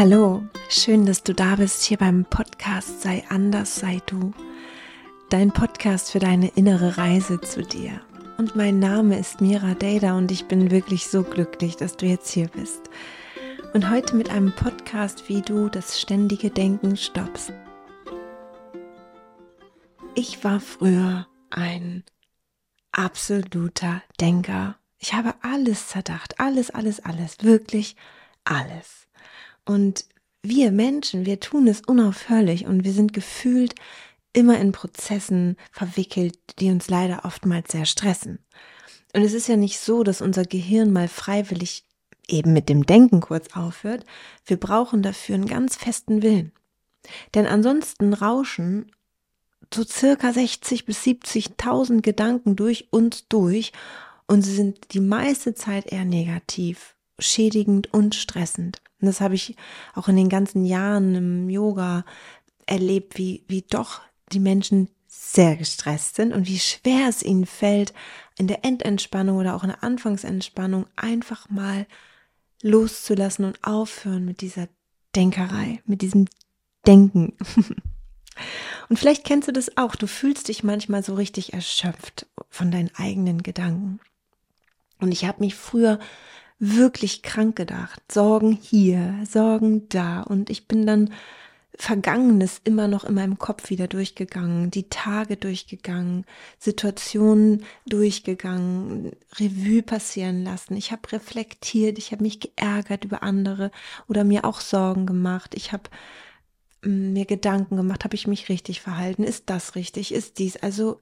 hallo, schön, dass du da bist hier beim Podcast Sei anders, sei du. Dein Podcast für deine innere Reise zu dir. Und mein Name ist Mira Dada und ich bin wirklich so glücklich, dass du jetzt hier bist. Und heute mit einem Podcast, wie du das ständige Denken stoppst. Ich war früher ein absoluter Denker. Ich habe alles zerdacht, alles, alles, alles, wirklich alles. Und wir Menschen, wir tun es unaufhörlich und wir sind gefühlt immer in Prozessen verwickelt, die uns leider oftmals sehr stressen. Und es ist ja nicht so, dass unser Gehirn mal freiwillig eben mit dem Denken kurz aufhört. Wir brauchen dafür einen ganz festen Willen. Denn ansonsten rauschen so circa 60 bis 70.000 Gedanken durch uns durch und sie sind die meiste Zeit eher negativ, schädigend und stressend. Und das habe ich auch in den ganzen Jahren im Yoga erlebt, wie, wie doch die Menschen sehr gestresst sind und wie schwer es ihnen fällt, in der Endentspannung oder auch in der Anfangsentspannung einfach mal loszulassen und aufhören mit dieser Denkerei, mit diesem Denken. Und vielleicht kennst du das auch. Du fühlst dich manchmal so richtig erschöpft von deinen eigenen Gedanken. Und ich habe mich früher wirklich krank gedacht. Sorgen hier, Sorgen da. Und ich bin dann Vergangenes immer noch in meinem Kopf wieder durchgegangen, die Tage durchgegangen, Situationen durchgegangen, Revue passieren lassen. Ich habe reflektiert, ich habe mich geärgert über andere oder mir auch Sorgen gemacht. Ich habe mm, mir Gedanken gemacht, habe ich mich richtig verhalten? Ist das richtig? Ist dies? Also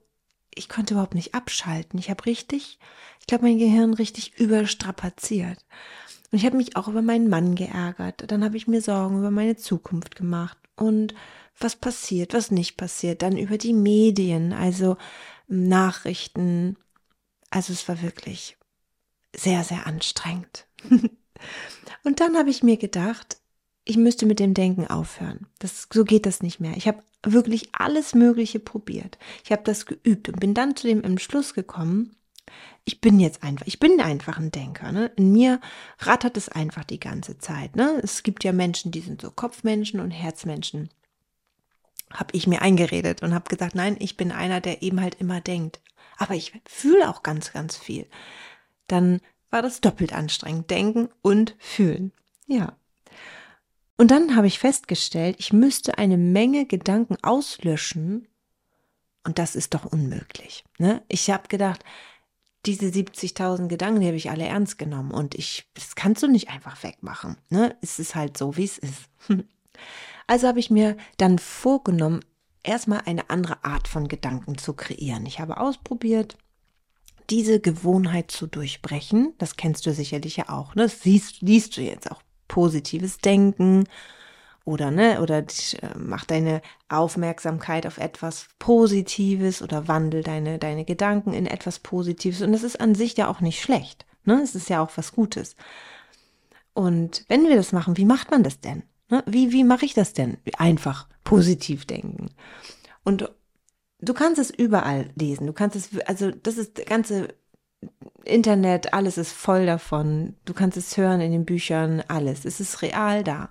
ich konnte überhaupt nicht abschalten. Ich habe richtig, ich glaube, mein Gehirn richtig überstrapaziert. Und ich habe mich auch über meinen Mann geärgert. Dann habe ich mir Sorgen über meine Zukunft gemacht und was passiert, was nicht passiert. Dann über die Medien, also Nachrichten. Also es war wirklich sehr, sehr anstrengend. und dann habe ich mir gedacht, ich müsste mit dem Denken aufhören. Das, so geht das nicht mehr. Ich habe wirklich alles Mögliche probiert. Ich habe das geübt und bin dann zu dem Entschluss gekommen, ich bin jetzt einfach, ich bin einfach ein Denker. Ne? In mir rattert es einfach die ganze Zeit. Ne? Es gibt ja Menschen, die sind so Kopfmenschen und Herzmenschen. Habe ich mir eingeredet und habe gesagt, nein, ich bin einer, der eben halt immer denkt. Aber ich fühle auch ganz, ganz viel. Dann war das doppelt anstrengend. Denken und fühlen. Ja. Und dann habe ich festgestellt, ich müsste eine Menge Gedanken auslöschen. Und das ist doch unmöglich. Ne? Ich habe gedacht, diese 70.000 Gedanken, die habe ich alle ernst genommen. Und ich, das kannst du nicht einfach wegmachen. Ne? Es ist halt so, wie es ist. Also habe ich mir dann vorgenommen, erstmal eine andere Art von Gedanken zu kreieren. Ich habe ausprobiert, diese Gewohnheit zu durchbrechen. Das kennst du sicherlich ja auch. Ne? Das siehst, liest du jetzt auch positives Denken oder ne oder äh, mach deine Aufmerksamkeit auf etwas Positives oder wandel deine deine Gedanken in etwas Positives und das ist an sich ja auch nicht schlecht, ne? Es ist ja auch was Gutes. Und wenn wir das machen, wie macht man das denn? Ne? Wie wie mache ich das denn? Einfach positiv denken. Und du kannst es überall lesen. Du kannst es also das ist ganze Internet, alles ist voll davon. Du kannst es hören in den Büchern, alles. Es ist real da.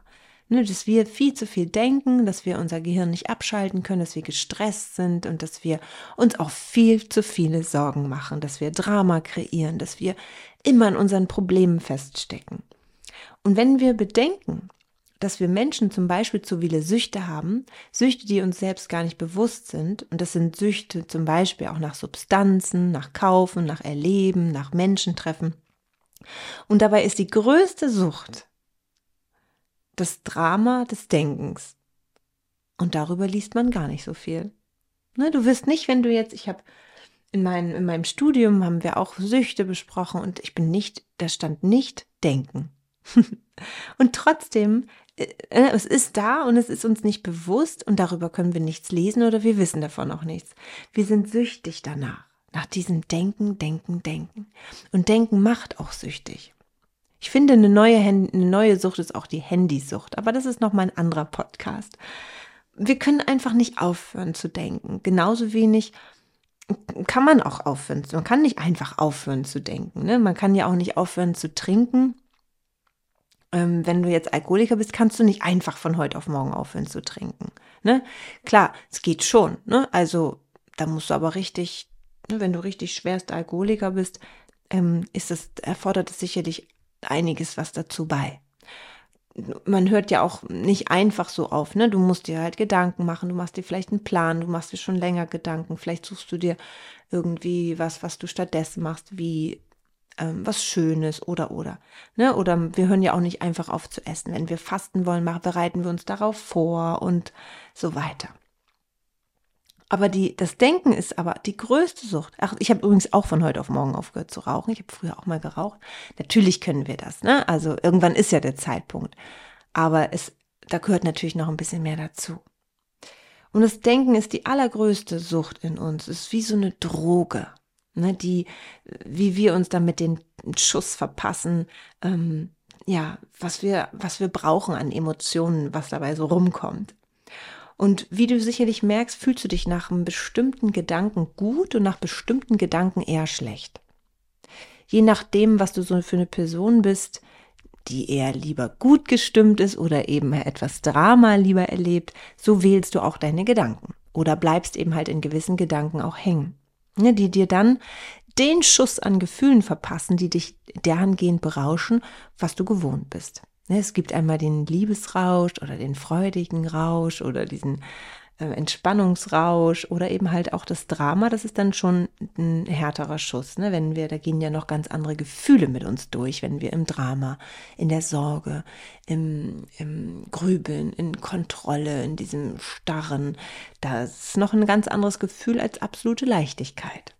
Ne, dass wir viel zu viel denken, dass wir unser Gehirn nicht abschalten können, dass wir gestresst sind und dass wir uns auch viel zu viele Sorgen machen, dass wir Drama kreieren, dass wir immer in unseren Problemen feststecken. Und wenn wir bedenken, dass wir Menschen zum Beispiel zu viele Süchte haben, Süchte, die uns selbst gar nicht bewusst sind. Und das sind Süchte zum Beispiel auch nach Substanzen, nach Kaufen, nach Erleben, nach Menschentreffen. Und dabei ist die größte Sucht das Drama des Denkens. Und darüber liest man gar nicht so viel. Ne, du wirst nicht, wenn du jetzt, ich habe in, mein, in meinem Studium haben wir auch Süchte besprochen und ich bin nicht, da stand nicht denken. und trotzdem es ist da und es ist uns nicht bewusst und darüber können wir nichts lesen oder wir wissen davon auch nichts. Wir sind süchtig danach, nach diesem Denken, Denken, Denken. Und Denken macht auch süchtig. Ich finde, eine neue, eine neue Sucht ist auch die Handysucht, aber das ist nochmal ein anderer Podcast. Wir können einfach nicht aufhören zu denken. Genauso wenig kann man auch aufhören. Man kann nicht einfach aufhören zu denken. Ne? Man kann ja auch nicht aufhören zu trinken ähm, wenn du jetzt Alkoholiker bist, kannst du nicht einfach von heute auf morgen aufhören zu trinken. Ne? Klar, es geht schon. Ne? Also da musst du aber richtig, ne, wenn du richtig schwerst Alkoholiker bist, ähm, ist es, erfordert es sicherlich einiges was dazu bei. Man hört ja auch nicht einfach so auf, ne? Du musst dir halt Gedanken machen, du machst dir vielleicht einen Plan, du machst dir schon länger Gedanken, vielleicht suchst du dir irgendwie was, was du stattdessen machst, wie ähm, was Schönes oder oder. Ne? Oder wir hören ja auch nicht einfach auf zu essen. Wenn wir fasten wollen, machen, bereiten wir uns darauf vor und so weiter. Aber die, das Denken ist aber die größte Sucht. Ach, ich habe übrigens auch von heute auf morgen aufgehört zu rauchen. Ich habe früher auch mal geraucht. Natürlich können wir das, ne? Also irgendwann ist ja der Zeitpunkt. Aber es, da gehört natürlich noch ein bisschen mehr dazu. Und das Denken ist die allergrößte Sucht in uns. Es ist wie so eine Droge, ne? Die, wie wir uns damit den Schuss verpassen, ähm, ja, was wir, was wir brauchen an Emotionen, was dabei so rumkommt. Und wie du sicherlich merkst, fühlst du dich nach einem bestimmten Gedanken gut und nach bestimmten Gedanken eher schlecht. Je nachdem, was du so für eine Person bist, die eher lieber gut gestimmt ist oder eben etwas Drama lieber erlebt, so wählst du auch deine Gedanken oder bleibst eben halt in gewissen Gedanken auch hängen, ne, die dir dann den Schuss an Gefühlen verpassen, die dich dahingehend berauschen, was du gewohnt bist. Ne, es gibt einmal den Liebesrausch oder den freudigen Rausch oder diesen Entspannungsrausch oder eben halt auch das Drama. Das ist dann schon ein härterer Schuss. Ne? Wenn wir, da gehen ja noch ganz andere Gefühle mit uns durch, wenn wir im Drama, in der Sorge, im, im Grübeln, in Kontrolle, in diesem Starren. Das ist noch ein ganz anderes Gefühl als absolute Leichtigkeit.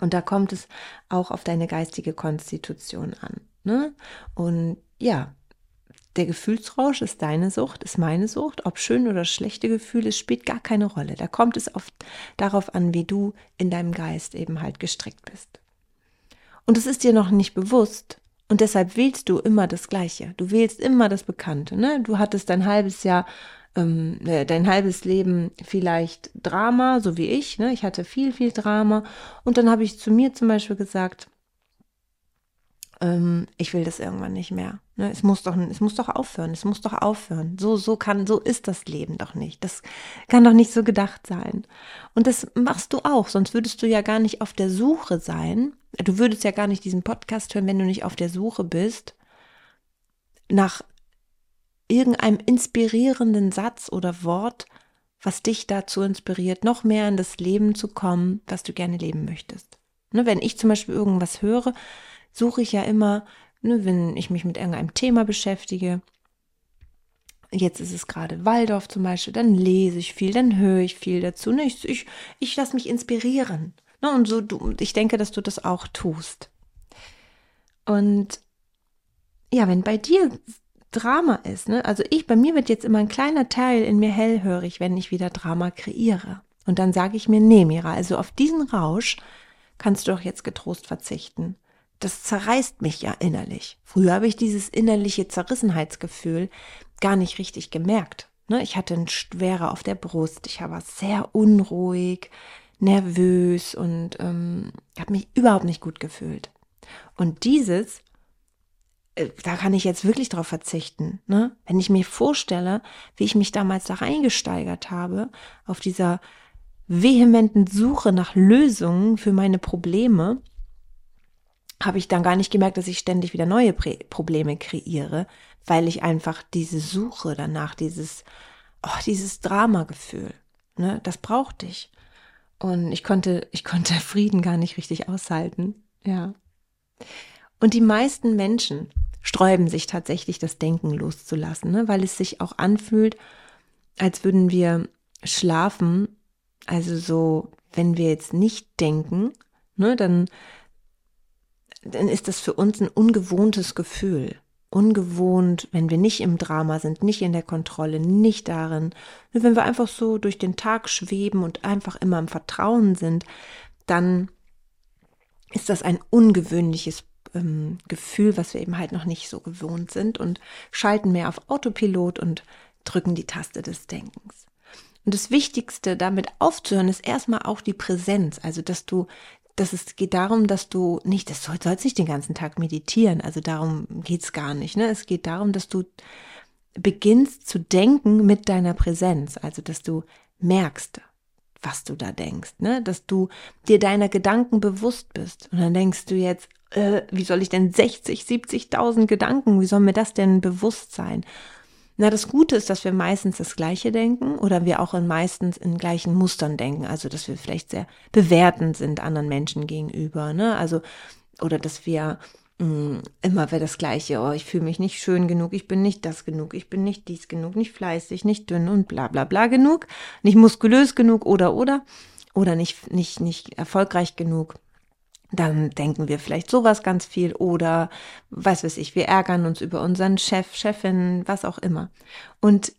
Und da kommt es auch auf deine geistige Konstitution an. Ne? Und ja, der Gefühlsrausch ist deine Sucht, ist meine Sucht. Ob schön oder schlechte Gefühle, spielt gar keine Rolle. Da kommt es oft darauf an, wie du in deinem Geist eben halt gestrickt bist. Und es ist dir noch nicht bewusst. Und deshalb wählst du immer das Gleiche. Du wählst immer das Bekannte. Ne? Du hattest dein halbes Jahr, ähm, äh, dein halbes Leben vielleicht Drama, so wie ich. Ne? Ich hatte viel, viel Drama. Und dann habe ich zu mir zum Beispiel gesagt, ähm, ich will das irgendwann nicht mehr. Ne? Es muss doch, es muss doch aufhören, es muss doch aufhören. So, so kann, so ist das Leben doch nicht. Das kann doch nicht so gedacht sein. Und das machst du auch, sonst würdest du ja gar nicht auf der Suche sein. Du würdest ja gar nicht diesen Podcast hören, wenn du nicht auf der Suche bist nach irgendeinem inspirierenden Satz oder Wort, was dich dazu inspiriert, noch mehr in das Leben zu kommen, was du gerne leben möchtest. Ne, wenn ich zum Beispiel irgendwas höre, suche ich ja immer, ne, wenn ich mich mit irgendeinem Thema beschäftige. Jetzt ist es gerade Waldorf zum Beispiel, dann lese ich viel, dann höre ich viel dazu. Ne, ich ich, ich lasse mich inspirieren. Ne, und so, du, ich denke, dass du das auch tust. Und ja, wenn bei dir Drama ist, ne, also ich, bei mir wird jetzt immer ein kleiner Teil in mir hellhörig, wenn ich wieder Drama kreiere. Und dann sage ich mir, nee, Mira, also auf diesen Rausch kannst du doch jetzt getrost verzichten das zerreißt mich ja innerlich. Früher habe ich dieses innerliche Zerrissenheitsgefühl gar nicht richtig gemerkt. Ne? Ich hatte eine Schwere auf der Brust, ich war sehr unruhig, nervös und ähm, habe mich überhaupt nicht gut gefühlt. Und dieses, äh, da kann ich jetzt wirklich drauf verzichten. Ne? Wenn ich mir vorstelle, wie ich mich damals da reingesteigert habe, auf dieser vehementen Suche nach Lösungen für meine Probleme, habe ich dann gar nicht gemerkt, dass ich ständig wieder neue Prä Probleme kreiere, weil ich einfach diese Suche danach, dieses, oh, dieses Dramagefühl, ne, das brauchte ich. Und ich konnte, ich konnte Frieden gar nicht richtig aushalten, ja. Und die meisten Menschen sträuben sich tatsächlich, das Denken loszulassen, ne, weil es sich auch anfühlt, als würden wir schlafen. Also so, wenn wir jetzt nicht denken, ne, dann dann ist das für uns ein ungewohntes Gefühl. Ungewohnt, wenn wir nicht im Drama sind, nicht in der Kontrolle, nicht darin. Wenn wir einfach so durch den Tag schweben und einfach immer im Vertrauen sind, dann ist das ein ungewöhnliches ähm, Gefühl, was wir eben halt noch nicht so gewohnt sind und schalten mehr auf Autopilot und drücken die Taste des Denkens. Und das Wichtigste damit aufzuhören ist erstmal auch die Präsenz, also dass du dass es geht darum, dass du nicht, das soll, sollst nicht den ganzen Tag meditieren, also darum geht's gar nicht. Ne? Es geht darum, dass du beginnst zu denken mit deiner Präsenz, also dass du merkst, was du da denkst, ne? dass du dir deiner Gedanken bewusst bist. Und dann denkst du jetzt, äh, wie soll ich denn 60, 70.000 Gedanken, wie soll mir das denn bewusst sein? Na, das Gute ist, dass wir meistens das Gleiche denken oder wir auch in meistens in gleichen Mustern denken. Also, dass wir vielleicht sehr bewertend sind anderen Menschen gegenüber, ne? Also, oder dass wir mh, mm, immer wieder das Gleiche. Oh, ich fühle mich nicht schön genug, ich bin nicht das genug, ich bin nicht dies genug, nicht fleißig, nicht dünn und bla, bla, bla genug, nicht muskulös genug oder, oder, oder nicht, nicht, nicht erfolgreich genug dann denken wir vielleicht sowas ganz viel oder was weiß ich, wir ärgern uns über unseren Chef, Chefin, was auch immer. Und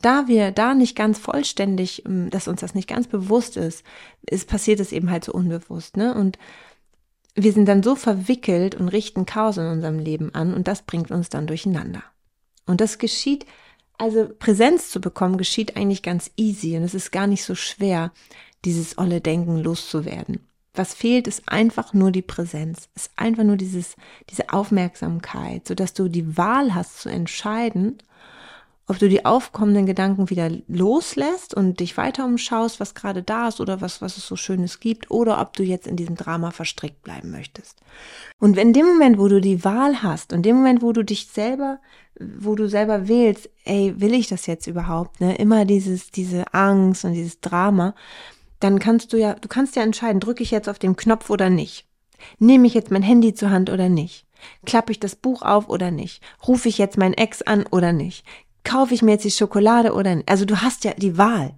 da wir da nicht ganz vollständig, ähm, dass uns das nicht ganz bewusst ist, ist passiert es eben halt so unbewusst, ne? Und wir sind dann so verwickelt und richten Chaos in unserem Leben an und das bringt uns dann durcheinander. Und das geschieht, also Präsenz zu bekommen, geschieht eigentlich ganz easy und es ist gar nicht so schwer, dieses olle Denken loszuwerden. Was fehlt, ist einfach nur die Präsenz, ist einfach nur dieses, diese Aufmerksamkeit, so dass du die Wahl hast zu entscheiden, ob du die aufkommenden Gedanken wieder loslässt und dich weiter umschaust, was gerade da ist oder was, was es so Schönes gibt, oder ob du jetzt in diesem Drama verstrickt bleiben möchtest. Und in dem Moment, wo du die Wahl hast, und dem Moment, wo du dich selber, wo du selber wählst, ey, will ich das jetzt überhaupt, ne? Immer dieses, diese Angst und dieses Drama, dann kannst du ja, du kannst ja entscheiden, drücke ich jetzt auf den Knopf oder nicht. Nehme ich jetzt mein Handy zur Hand oder nicht? Klappe ich das Buch auf oder nicht? Rufe ich jetzt meinen Ex an oder nicht? Kaufe ich mir jetzt die Schokolade oder nicht? Also du hast ja die Wahl.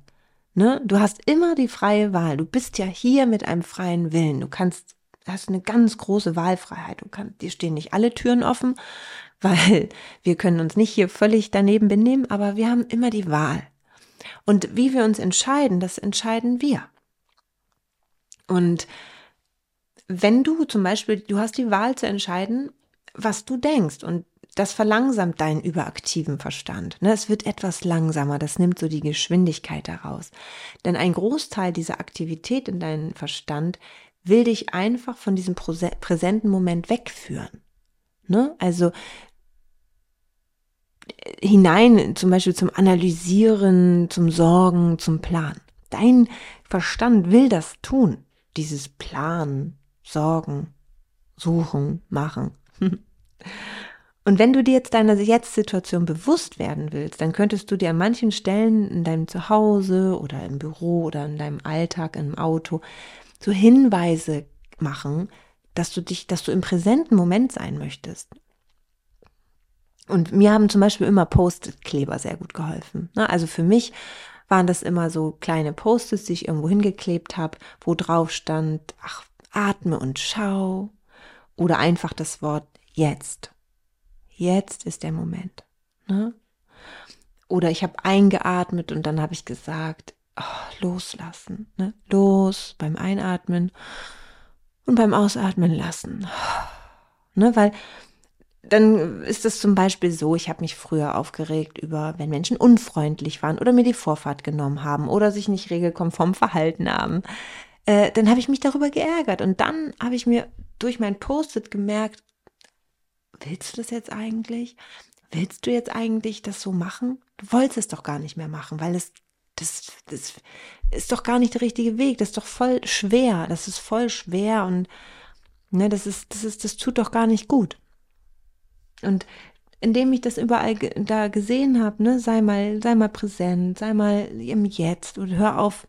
Ne? Du hast immer die freie Wahl. Du bist ja hier mit einem freien Willen. Du kannst, hast eine ganz große Wahlfreiheit. Du kannst, dir stehen nicht alle Türen offen, weil wir können uns nicht hier völlig daneben benehmen, aber wir haben immer die Wahl. Und wie wir uns entscheiden, das entscheiden wir. Und wenn du zum Beispiel, du hast die Wahl zu entscheiden, was du denkst und das verlangsamt deinen überaktiven Verstand. Ne? Es wird etwas langsamer, das nimmt so die Geschwindigkeit heraus. Denn ein Großteil dieser Aktivität in deinem Verstand will dich einfach von diesem präsenten Moment wegführen. Ne? Also hinein, zum Beispiel zum Analysieren, zum Sorgen, zum Plan. Dein Verstand will das tun, dieses Plan, Sorgen, Suchen, Machen. Und wenn du dir jetzt deiner Jetzt-Situation bewusst werden willst, dann könntest du dir an manchen Stellen in deinem Zuhause oder im Büro oder in deinem Alltag, im Auto, so Hinweise machen, dass du dich, dass du im präsenten Moment sein möchtest. Und mir haben zum Beispiel immer Post-it-Kleber sehr gut geholfen. Ne? Also für mich waren das immer so kleine Post-its, die ich irgendwo hingeklebt habe, wo drauf stand, ach, atme und schau. Oder einfach das Wort jetzt. Jetzt ist der Moment. Ne? Oder ich habe eingeatmet und dann habe ich gesagt, oh, loslassen. Ne? Los beim Einatmen und beim Ausatmen lassen. Ne? Weil dann ist es zum Beispiel so, ich habe mich früher aufgeregt über, wenn Menschen unfreundlich waren oder mir die Vorfahrt genommen haben oder sich nicht regelkonform verhalten haben. Äh, dann habe ich mich darüber geärgert und dann habe ich mir durch mein Post-it gemerkt, willst du das jetzt eigentlich? Willst du jetzt eigentlich das so machen? Du wolltest es doch gar nicht mehr machen, weil es das, das ist doch gar nicht der richtige Weg. Das ist doch voll schwer. Das ist voll schwer und ne, das ist, das ist, das tut doch gar nicht gut. Und indem ich das überall da gesehen habe, ne, sei mal, sei mal präsent, sei mal im Jetzt und hör auf,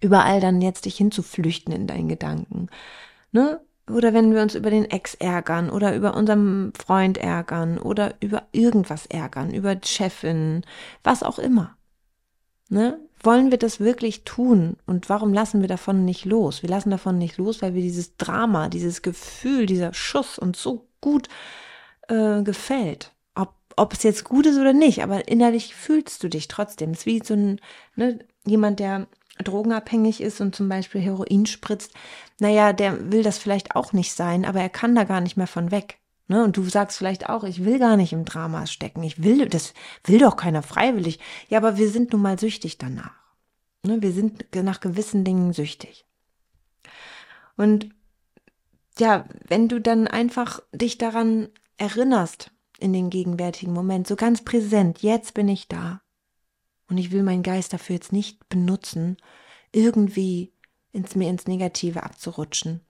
überall dann jetzt dich hinzuflüchten in deinen Gedanken. Ne? Oder wenn wir uns über den Ex ärgern oder über unseren Freund ärgern oder über irgendwas ärgern, über Chefin, was auch immer. Ne? Wollen wir das wirklich tun? Und warum lassen wir davon nicht los? Wir lassen davon nicht los, weil wir dieses Drama, dieses Gefühl, dieser Schuss uns so gut äh, gefällt. Ob, ob es jetzt gut ist oder nicht, aber innerlich fühlst du dich trotzdem. Es ist wie so ein, ne, jemand, der drogenabhängig ist und zum Beispiel Heroin spritzt. Naja, der will das vielleicht auch nicht sein, aber er kann da gar nicht mehr von weg. Ne? Und du sagst vielleicht auch, ich will gar nicht im Drama stecken. Ich will, das will doch keiner freiwillig. Ja, aber wir sind nun mal süchtig danach. Ne? Wir sind nach gewissen Dingen süchtig. Und ja, wenn du dann einfach dich daran erinnerst, in den gegenwärtigen Moment, so ganz präsent, jetzt bin ich da. Und ich will meinen Geist dafür jetzt nicht benutzen, irgendwie ins, mir ins Negative abzurutschen.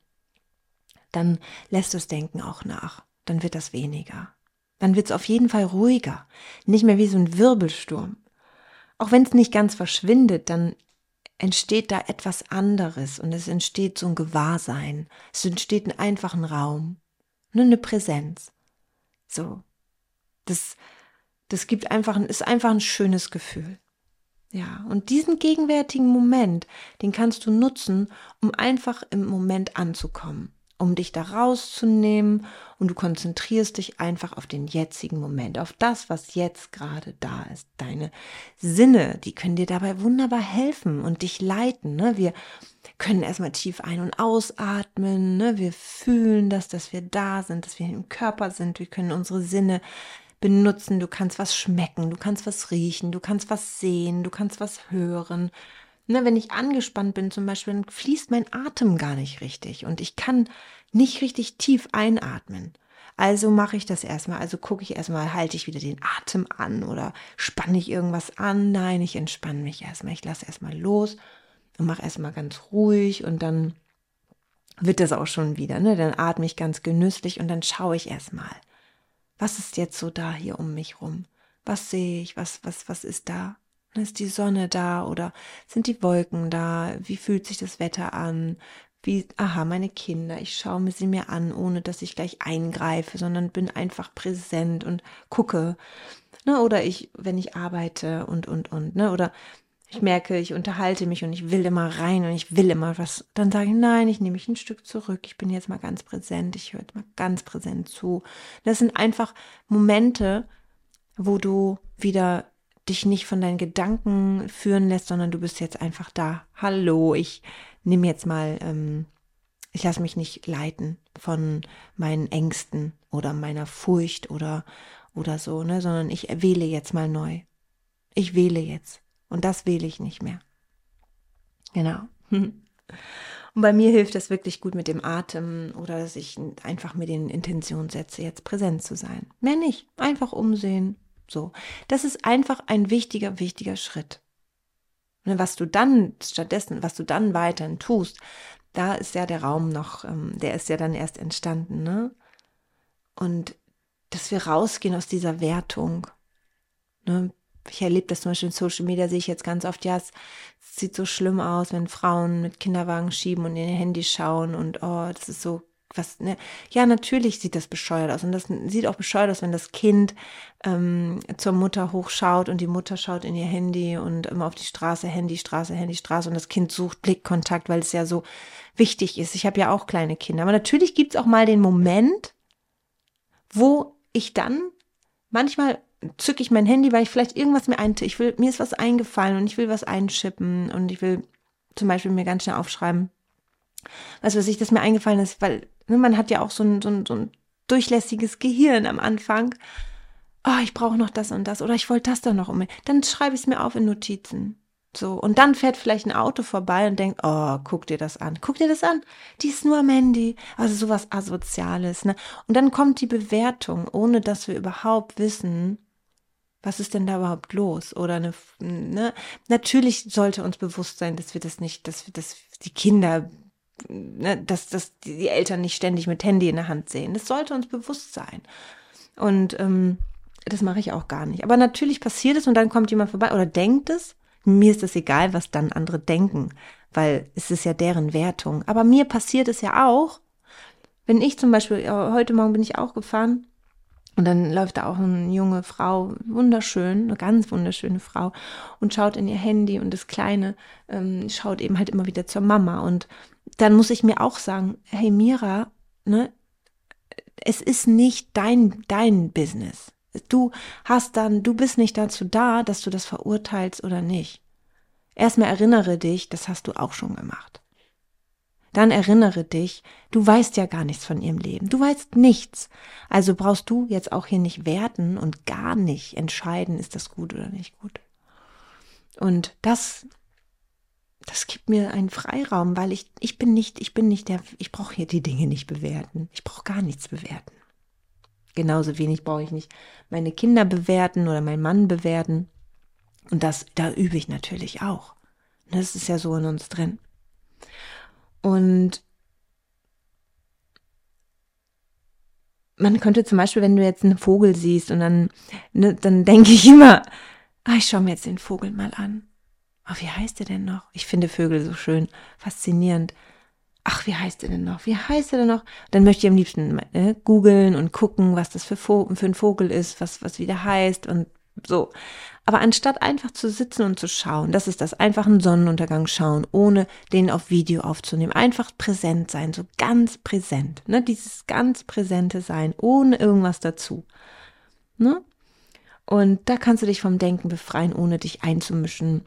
Dann lässt das Denken auch nach. Dann wird das weniger. Dann wird es auf jeden Fall ruhiger. Nicht mehr wie so ein Wirbelsturm. Auch wenn es nicht ganz verschwindet, dann entsteht da etwas anderes und es entsteht so ein Gewahrsein. Es entsteht ein einfachen Raum. Nur eine Präsenz. So. Das, das gibt einfach, ist einfach ein schönes Gefühl. Ja, und diesen gegenwärtigen Moment, den kannst du nutzen, um einfach im Moment anzukommen, um dich da rauszunehmen und du konzentrierst dich einfach auf den jetzigen Moment, auf das, was jetzt gerade da ist. Deine Sinne, die können dir dabei wunderbar helfen und dich leiten. Ne? Wir können erstmal tief ein- und ausatmen. Ne? Wir fühlen das, dass wir da sind, dass wir im Körper sind. Wir können unsere Sinne benutzen, du kannst was schmecken, du kannst was riechen, du kannst was sehen, du kannst was hören. Ne, wenn ich angespannt bin zum Beispiel, dann fließt mein Atem gar nicht richtig und ich kann nicht richtig tief einatmen. Also mache ich das erstmal. Also gucke ich erstmal, halte ich wieder den Atem an oder spanne ich irgendwas an? Nein, ich entspanne mich erstmal. Ich lasse erstmal los und mache erstmal ganz ruhig und dann wird das auch schon wieder. Ne? Dann atme ich ganz genüsslich und dann schaue ich erstmal. Was ist jetzt so da hier um mich rum? Was sehe ich? Was, was, was ist da? Ist die Sonne da oder sind die Wolken da? Wie fühlt sich das Wetter an? Wie, aha, meine Kinder, ich schaue mir sie mir an, ohne dass ich gleich eingreife, sondern bin einfach präsent und gucke. Ne, oder ich, wenn ich arbeite und, und, und, ne, oder ich merke, ich unterhalte mich und ich will immer rein und ich will immer was, dann sage ich, nein, ich nehme mich ein Stück zurück, ich bin jetzt mal ganz präsent, ich höre jetzt mal ganz präsent zu. Das sind einfach Momente, wo du wieder dich nicht von deinen Gedanken führen lässt, sondern du bist jetzt einfach da. Hallo, ich nehme jetzt mal, ähm, ich lasse mich nicht leiten von meinen Ängsten oder meiner Furcht oder, oder so, ne, sondern ich wähle jetzt mal neu. Ich wähle jetzt. Und das wähle ich nicht mehr. Genau. Und bei mir hilft das wirklich gut mit dem Atem oder dass ich einfach mir den Intention setze, jetzt präsent zu sein. Mehr nicht. Einfach umsehen. So. Das ist einfach ein wichtiger, wichtiger Schritt. Und was du dann stattdessen, was du dann weiterhin tust, da ist ja der Raum noch, ähm, der ist ja dann erst entstanden, ne? Und dass wir rausgehen aus dieser Wertung. Ne? Ich erlebe das zum Beispiel in Social Media, sehe ich jetzt ganz oft, ja, es sieht so schlimm aus, wenn Frauen mit Kinderwagen schieben und in ihr Handy schauen und oh, das ist so was, ne? Ja, natürlich sieht das bescheuert aus. Und das sieht auch bescheuert aus, wenn das Kind ähm, zur Mutter hochschaut und die Mutter schaut in ihr Handy und immer auf die Straße, Handy, Straße, Handy, Straße und das Kind sucht Blickkontakt, weil es ja so wichtig ist. Ich habe ja auch kleine Kinder. Aber natürlich gibt es auch mal den Moment, wo ich dann manchmal zücke ich mein Handy, weil ich vielleicht irgendwas mir einte. Ich will, mir ist was eingefallen und ich will was einschippen und ich will zum Beispiel mir ganz schnell aufschreiben, was weiß ich, das mir eingefallen ist, weil ne, man hat ja auch so ein, so, ein, so ein durchlässiges Gehirn am Anfang. Oh, ich brauche noch das und das oder ich wollte das da noch um. Dann schreibe ich es mir auf in Notizen. So, und dann fährt vielleicht ein Auto vorbei und denkt, oh, guck dir das an. Guck dir das an. Die ist nur am Handy. Also sowas Asoziales, ne? Und dann kommt die Bewertung, ohne dass wir überhaupt wissen, was ist denn da überhaupt los? Oder eine, ne? Natürlich sollte uns bewusst sein, dass wir das nicht, dass wir, dass die Kinder, ne, dass, dass die Eltern nicht ständig mit Handy in der Hand sehen. Das sollte uns bewusst sein. Und ähm, das mache ich auch gar nicht. Aber natürlich passiert es und dann kommt jemand vorbei oder denkt es. Mir ist es egal, was dann andere denken, weil es ist ja deren Wertung. Aber mir passiert es ja auch, wenn ich zum Beispiel, heute Morgen bin ich auch gefahren und dann läuft da auch eine junge Frau, wunderschön, eine ganz wunderschöne Frau, und schaut in ihr Handy und das Kleine ähm, schaut eben halt immer wieder zur Mama. Und dann muss ich mir auch sagen, hey Mira, ne, es ist nicht dein, dein Business. Du hast dann, du bist nicht dazu da, dass du das verurteilst oder nicht. Erstmal erinnere dich, das hast du auch schon gemacht dann erinnere dich, du weißt ja gar nichts von ihrem Leben. Du weißt nichts. Also brauchst du jetzt auch hier nicht werten und gar nicht entscheiden, ist das gut oder nicht gut. Und das, das gibt mir einen Freiraum, weil ich, ich bin nicht, ich bin nicht der, ich brauche hier die Dinge nicht bewerten. Ich brauche gar nichts bewerten. Genauso wenig brauche ich nicht meine Kinder bewerten oder meinen Mann bewerten. Und das, da übe ich natürlich auch. Das ist ja so in uns drin. Und man könnte zum Beispiel, wenn du jetzt einen Vogel siehst und dann, ne, dann denke ich immer, ah, ich schaue mir jetzt den Vogel mal an. Oh, wie heißt der denn noch? Ich finde Vögel so schön, faszinierend. Ach, wie heißt der denn noch? Wie heißt der denn noch? Dann möchte ich am liebsten äh, googeln und gucken, was das für, für ein Vogel ist, was, was wieder heißt und so. Aber anstatt einfach zu sitzen und zu schauen, das ist das, einfach einen Sonnenuntergang schauen, ohne den auf Video aufzunehmen. Einfach präsent sein, so ganz präsent. Ne? Dieses ganz präsente Sein, ohne irgendwas dazu. Ne? Und da kannst du dich vom Denken befreien, ohne dich einzumischen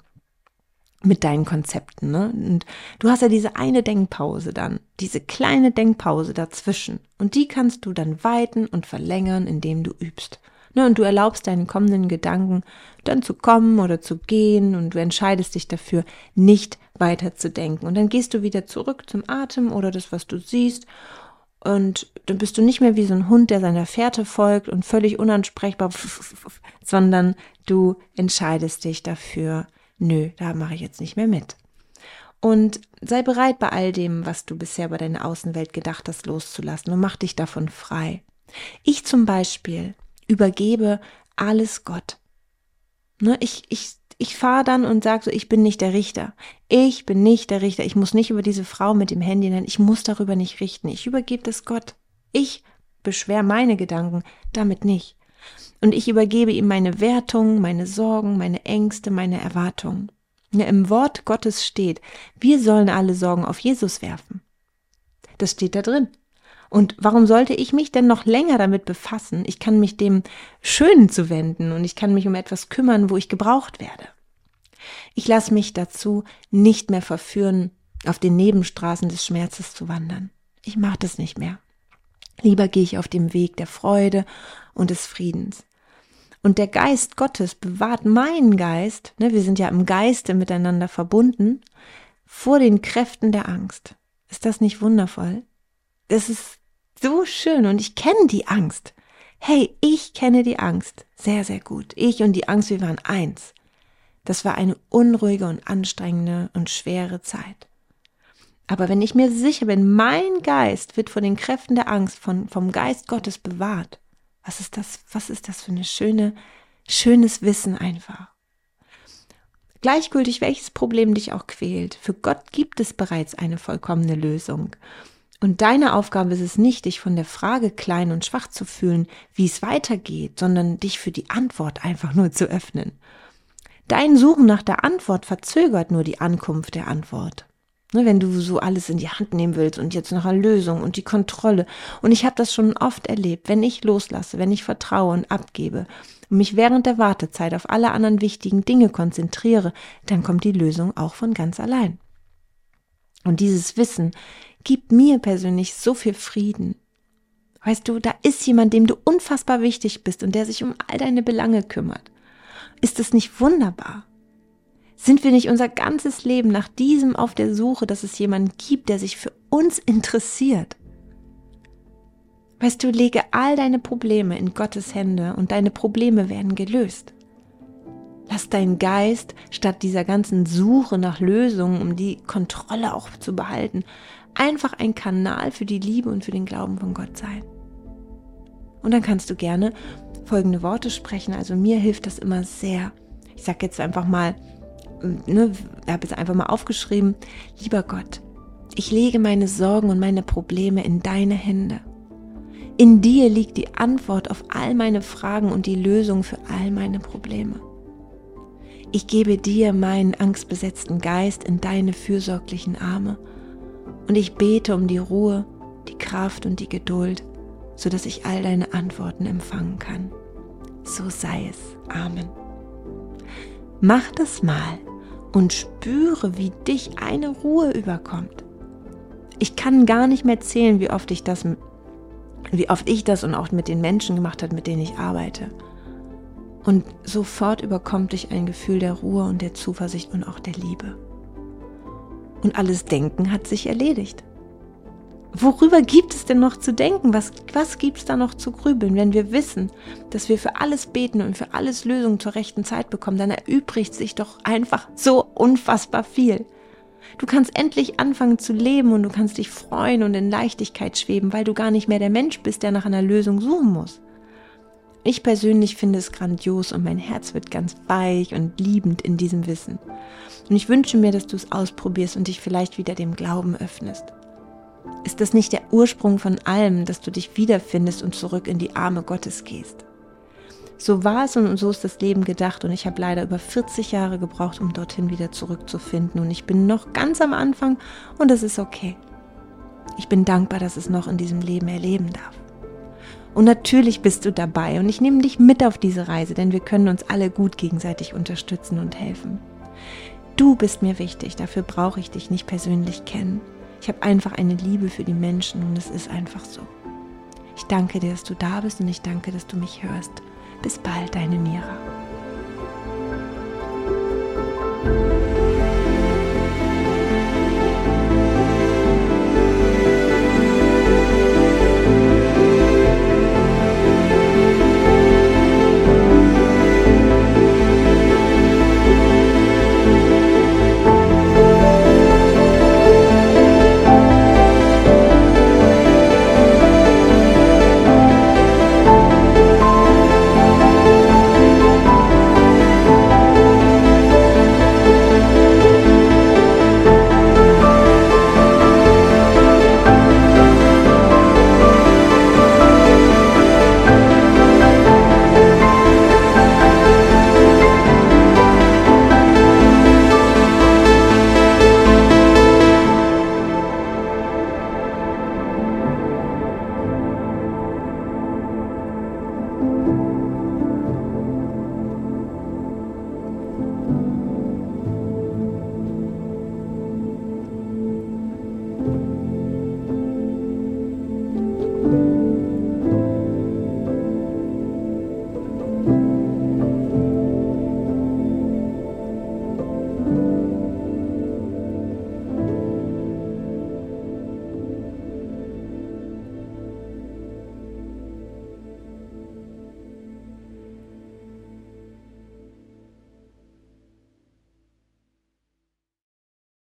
mit deinen Konzepten. Ne? Und du hast ja diese eine Denkpause dann, diese kleine Denkpause dazwischen. Und die kannst du dann weiten und verlängern, indem du übst. Ne? Und du erlaubst deinen kommenden Gedanken dann zu kommen oder zu gehen und du entscheidest dich dafür, nicht weiter zu denken. Und dann gehst du wieder zurück zum Atem oder das, was du siehst. Und dann bist du nicht mehr wie so ein Hund, der seiner Fährte folgt und völlig unansprechbar, sondern du entscheidest dich dafür, nö, da mache ich jetzt nicht mehr mit. Und sei bereit, bei all dem, was du bisher bei deiner Außenwelt gedacht hast, loszulassen und mach dich davon frei. Ich zum Beispiel übergebe alles Gott. Ne, ich, ich, ich fahre dann und sage so, ich bin nicht der Richter. Ich bin nicht der Richter. Ich muss nicht über diese Frau mit dem Handy nennen. Ich muss darüber nicht richten. Ich übergebe das Gott. Ich beschwer meine Gedanken damit nicht. Und ich übergebe ihm meine Wertungen, meine Sorgen, meine Ängste, meine Erwartungen. Ja, Im Wort Gottes steht, wir sollen alle Sorgen auf Jesus werfen. Das steht da drin. Und warum sollte ich mich denn noch länger damit befassen? Ich kann mich dem Schönen zuwenden und ich kann mich um etwas kümmern, wo ich gebraucht werde. Ich lasse mich dazu nicht mehr verführen, auf den Nebenstraßen des Schmerzes zu wandern. Ich mache das nicht mehr. Lieber gehe ich auf dem Weg der Freude und des Friedens. Und der Geist Gottes bewahrt meinen Geist, ne, wir sind ja im Geiste miteinander verbunden, vor den Kräften der Angst. Ist das nicht wundervoll? Es ist so schön und ich kenne die Angst. Hey, ich kenne die Angst sehr, sehr gut. Ich und die Angst, wir waren eins. Das war eine unruhige und anstrengende und schwere Zeit. Aber wenn ich mir sicher bin, mein Geist wird vor den Kräften der Angst von, vom Geist Gottes bewahrt, was ist das, was ist das für eine schöne, schönes Wissen einfach. Gleichgültig, welches Problem dich auch quält, für Gott gibt es bereits eine vollkommene Lösung. Und deine Aufgabe ist es nicht, dich von der Frage klein und schwach zu fühlen, wie es weitergeht, sondern dich für die Antwort einfach nur zu öffnen. Dein Suchen nach der Antwort verzögert nur die Ankunft der Antwort. Ne, wenn du so alles in die Hand nehmen willst und jetzt noch eine Lösung und die Kontrolle. Und ich habe das schon oft erlebt, wenn ich loslasse, wenn ich vertraue und abgebe und mich während der Wartezeit auf alle anderen wichtigen Dinge konzentriere, dann kommt die Lösung auch von ganz allein. Und dieses Wissen gibt mir persönlich so viel Frieden. Weißt du, da ist jemand, dem du unfassbar wichtig bist und der sich um all deine Belange kümmert. Ist es nicht wunderbar? Sind wir nicht unser ganzes Leben nach diesem auf der Suche, dass es jemanden gibt, der sich für uns interessiert? Weißt du, lege all deine Probleme in Gottes Hände und deine Probleme werden gelöst. Lass deinen Geist statt dieser ganzen Suche nach Lösungen, um die Kontrolle auch zu behalten, einfach ein Kanal für die Liebe und für den Glauben von Gott sein. Und dann kannst du gerne folgende Worte sprechen. Also mir hilft das immer sehr. Ich sage jetzt einfach mal, ne, habe jetzt einfach mal aufgeschrieben, lieber Gott, ich lege meine Sorgen und meine Probleme in deine Hände. In dir liegt die Antwort auf all meine Fragen und die Lösung für all meine Probleme. Ich gebe dir meinen angstbesetzten Geist in deine fürsorglichen Arme und ich bete um die Ruhe, die Kraft und die Geduld, sodass ich all deine Antworten empfangen kann. So sei es. Amen. Mach das mal und spüre, wie dich eine Ruhe überkommt. Ich kann gar nicht mehr zählen, wie oft ich das, wie oft ich das und auch mit den Menschen gemacht habe, mit denen ich arbeite. Und sofort überkommt dich ein Gefühl der Ruhe und der Zuversicht und auch der Liebe. Und alles Denken hat sich erledigt. Worüber gibt es denn noch zu denken? Was, was gibt es da noch zu grübeln? Wenn wir wissen, dass wir für alles beten und für alles Lösungen zur rechten Zeit bekommen, dann erübrigt sich doch einfach so unfassbar viel. Du kannst endlich anfangen zu leben und du kannst dich freuen und in Leichtigkeit schweben, weil du gar nicht mehr der Mensch bist, der nach einer Lösung suchen muss. Ich persönlich finde es grandios und mein Herz wird ganz weich und liebend in diesem Wissen. Und ich wünsche mir, dass du es ausprobierst und dich vielleicht wieder dem Glauben öffnest. Ist das nicht der Ursprung von allem, dass du dich wiederfindest und zurück in die Arme Gottes gehst? So war es und so ist das Leben gedacht und ich habe leider über 40 Jahre gebraucht, um dorthin wieder zurückzufinden und ich bin noch ganz am Anfang und es ist okay. Ich bin dankbar, dass es noch in diesem Leben erleben darf. Und natürlich bist du dabei und ich nehme dich mit auf diese Reise, denn wir können uns alle gut gegenseitig unterstützen und helfen. Du bist mir wichtig, dafür brauche ich dich nicht persönlich kennen. Ich habe einfach eine Liebe für die Menschen und es ist einfach so. Ich danke dir, dass du da bist und ich danke, dass du mich hörst. Bis bald, deine Mira.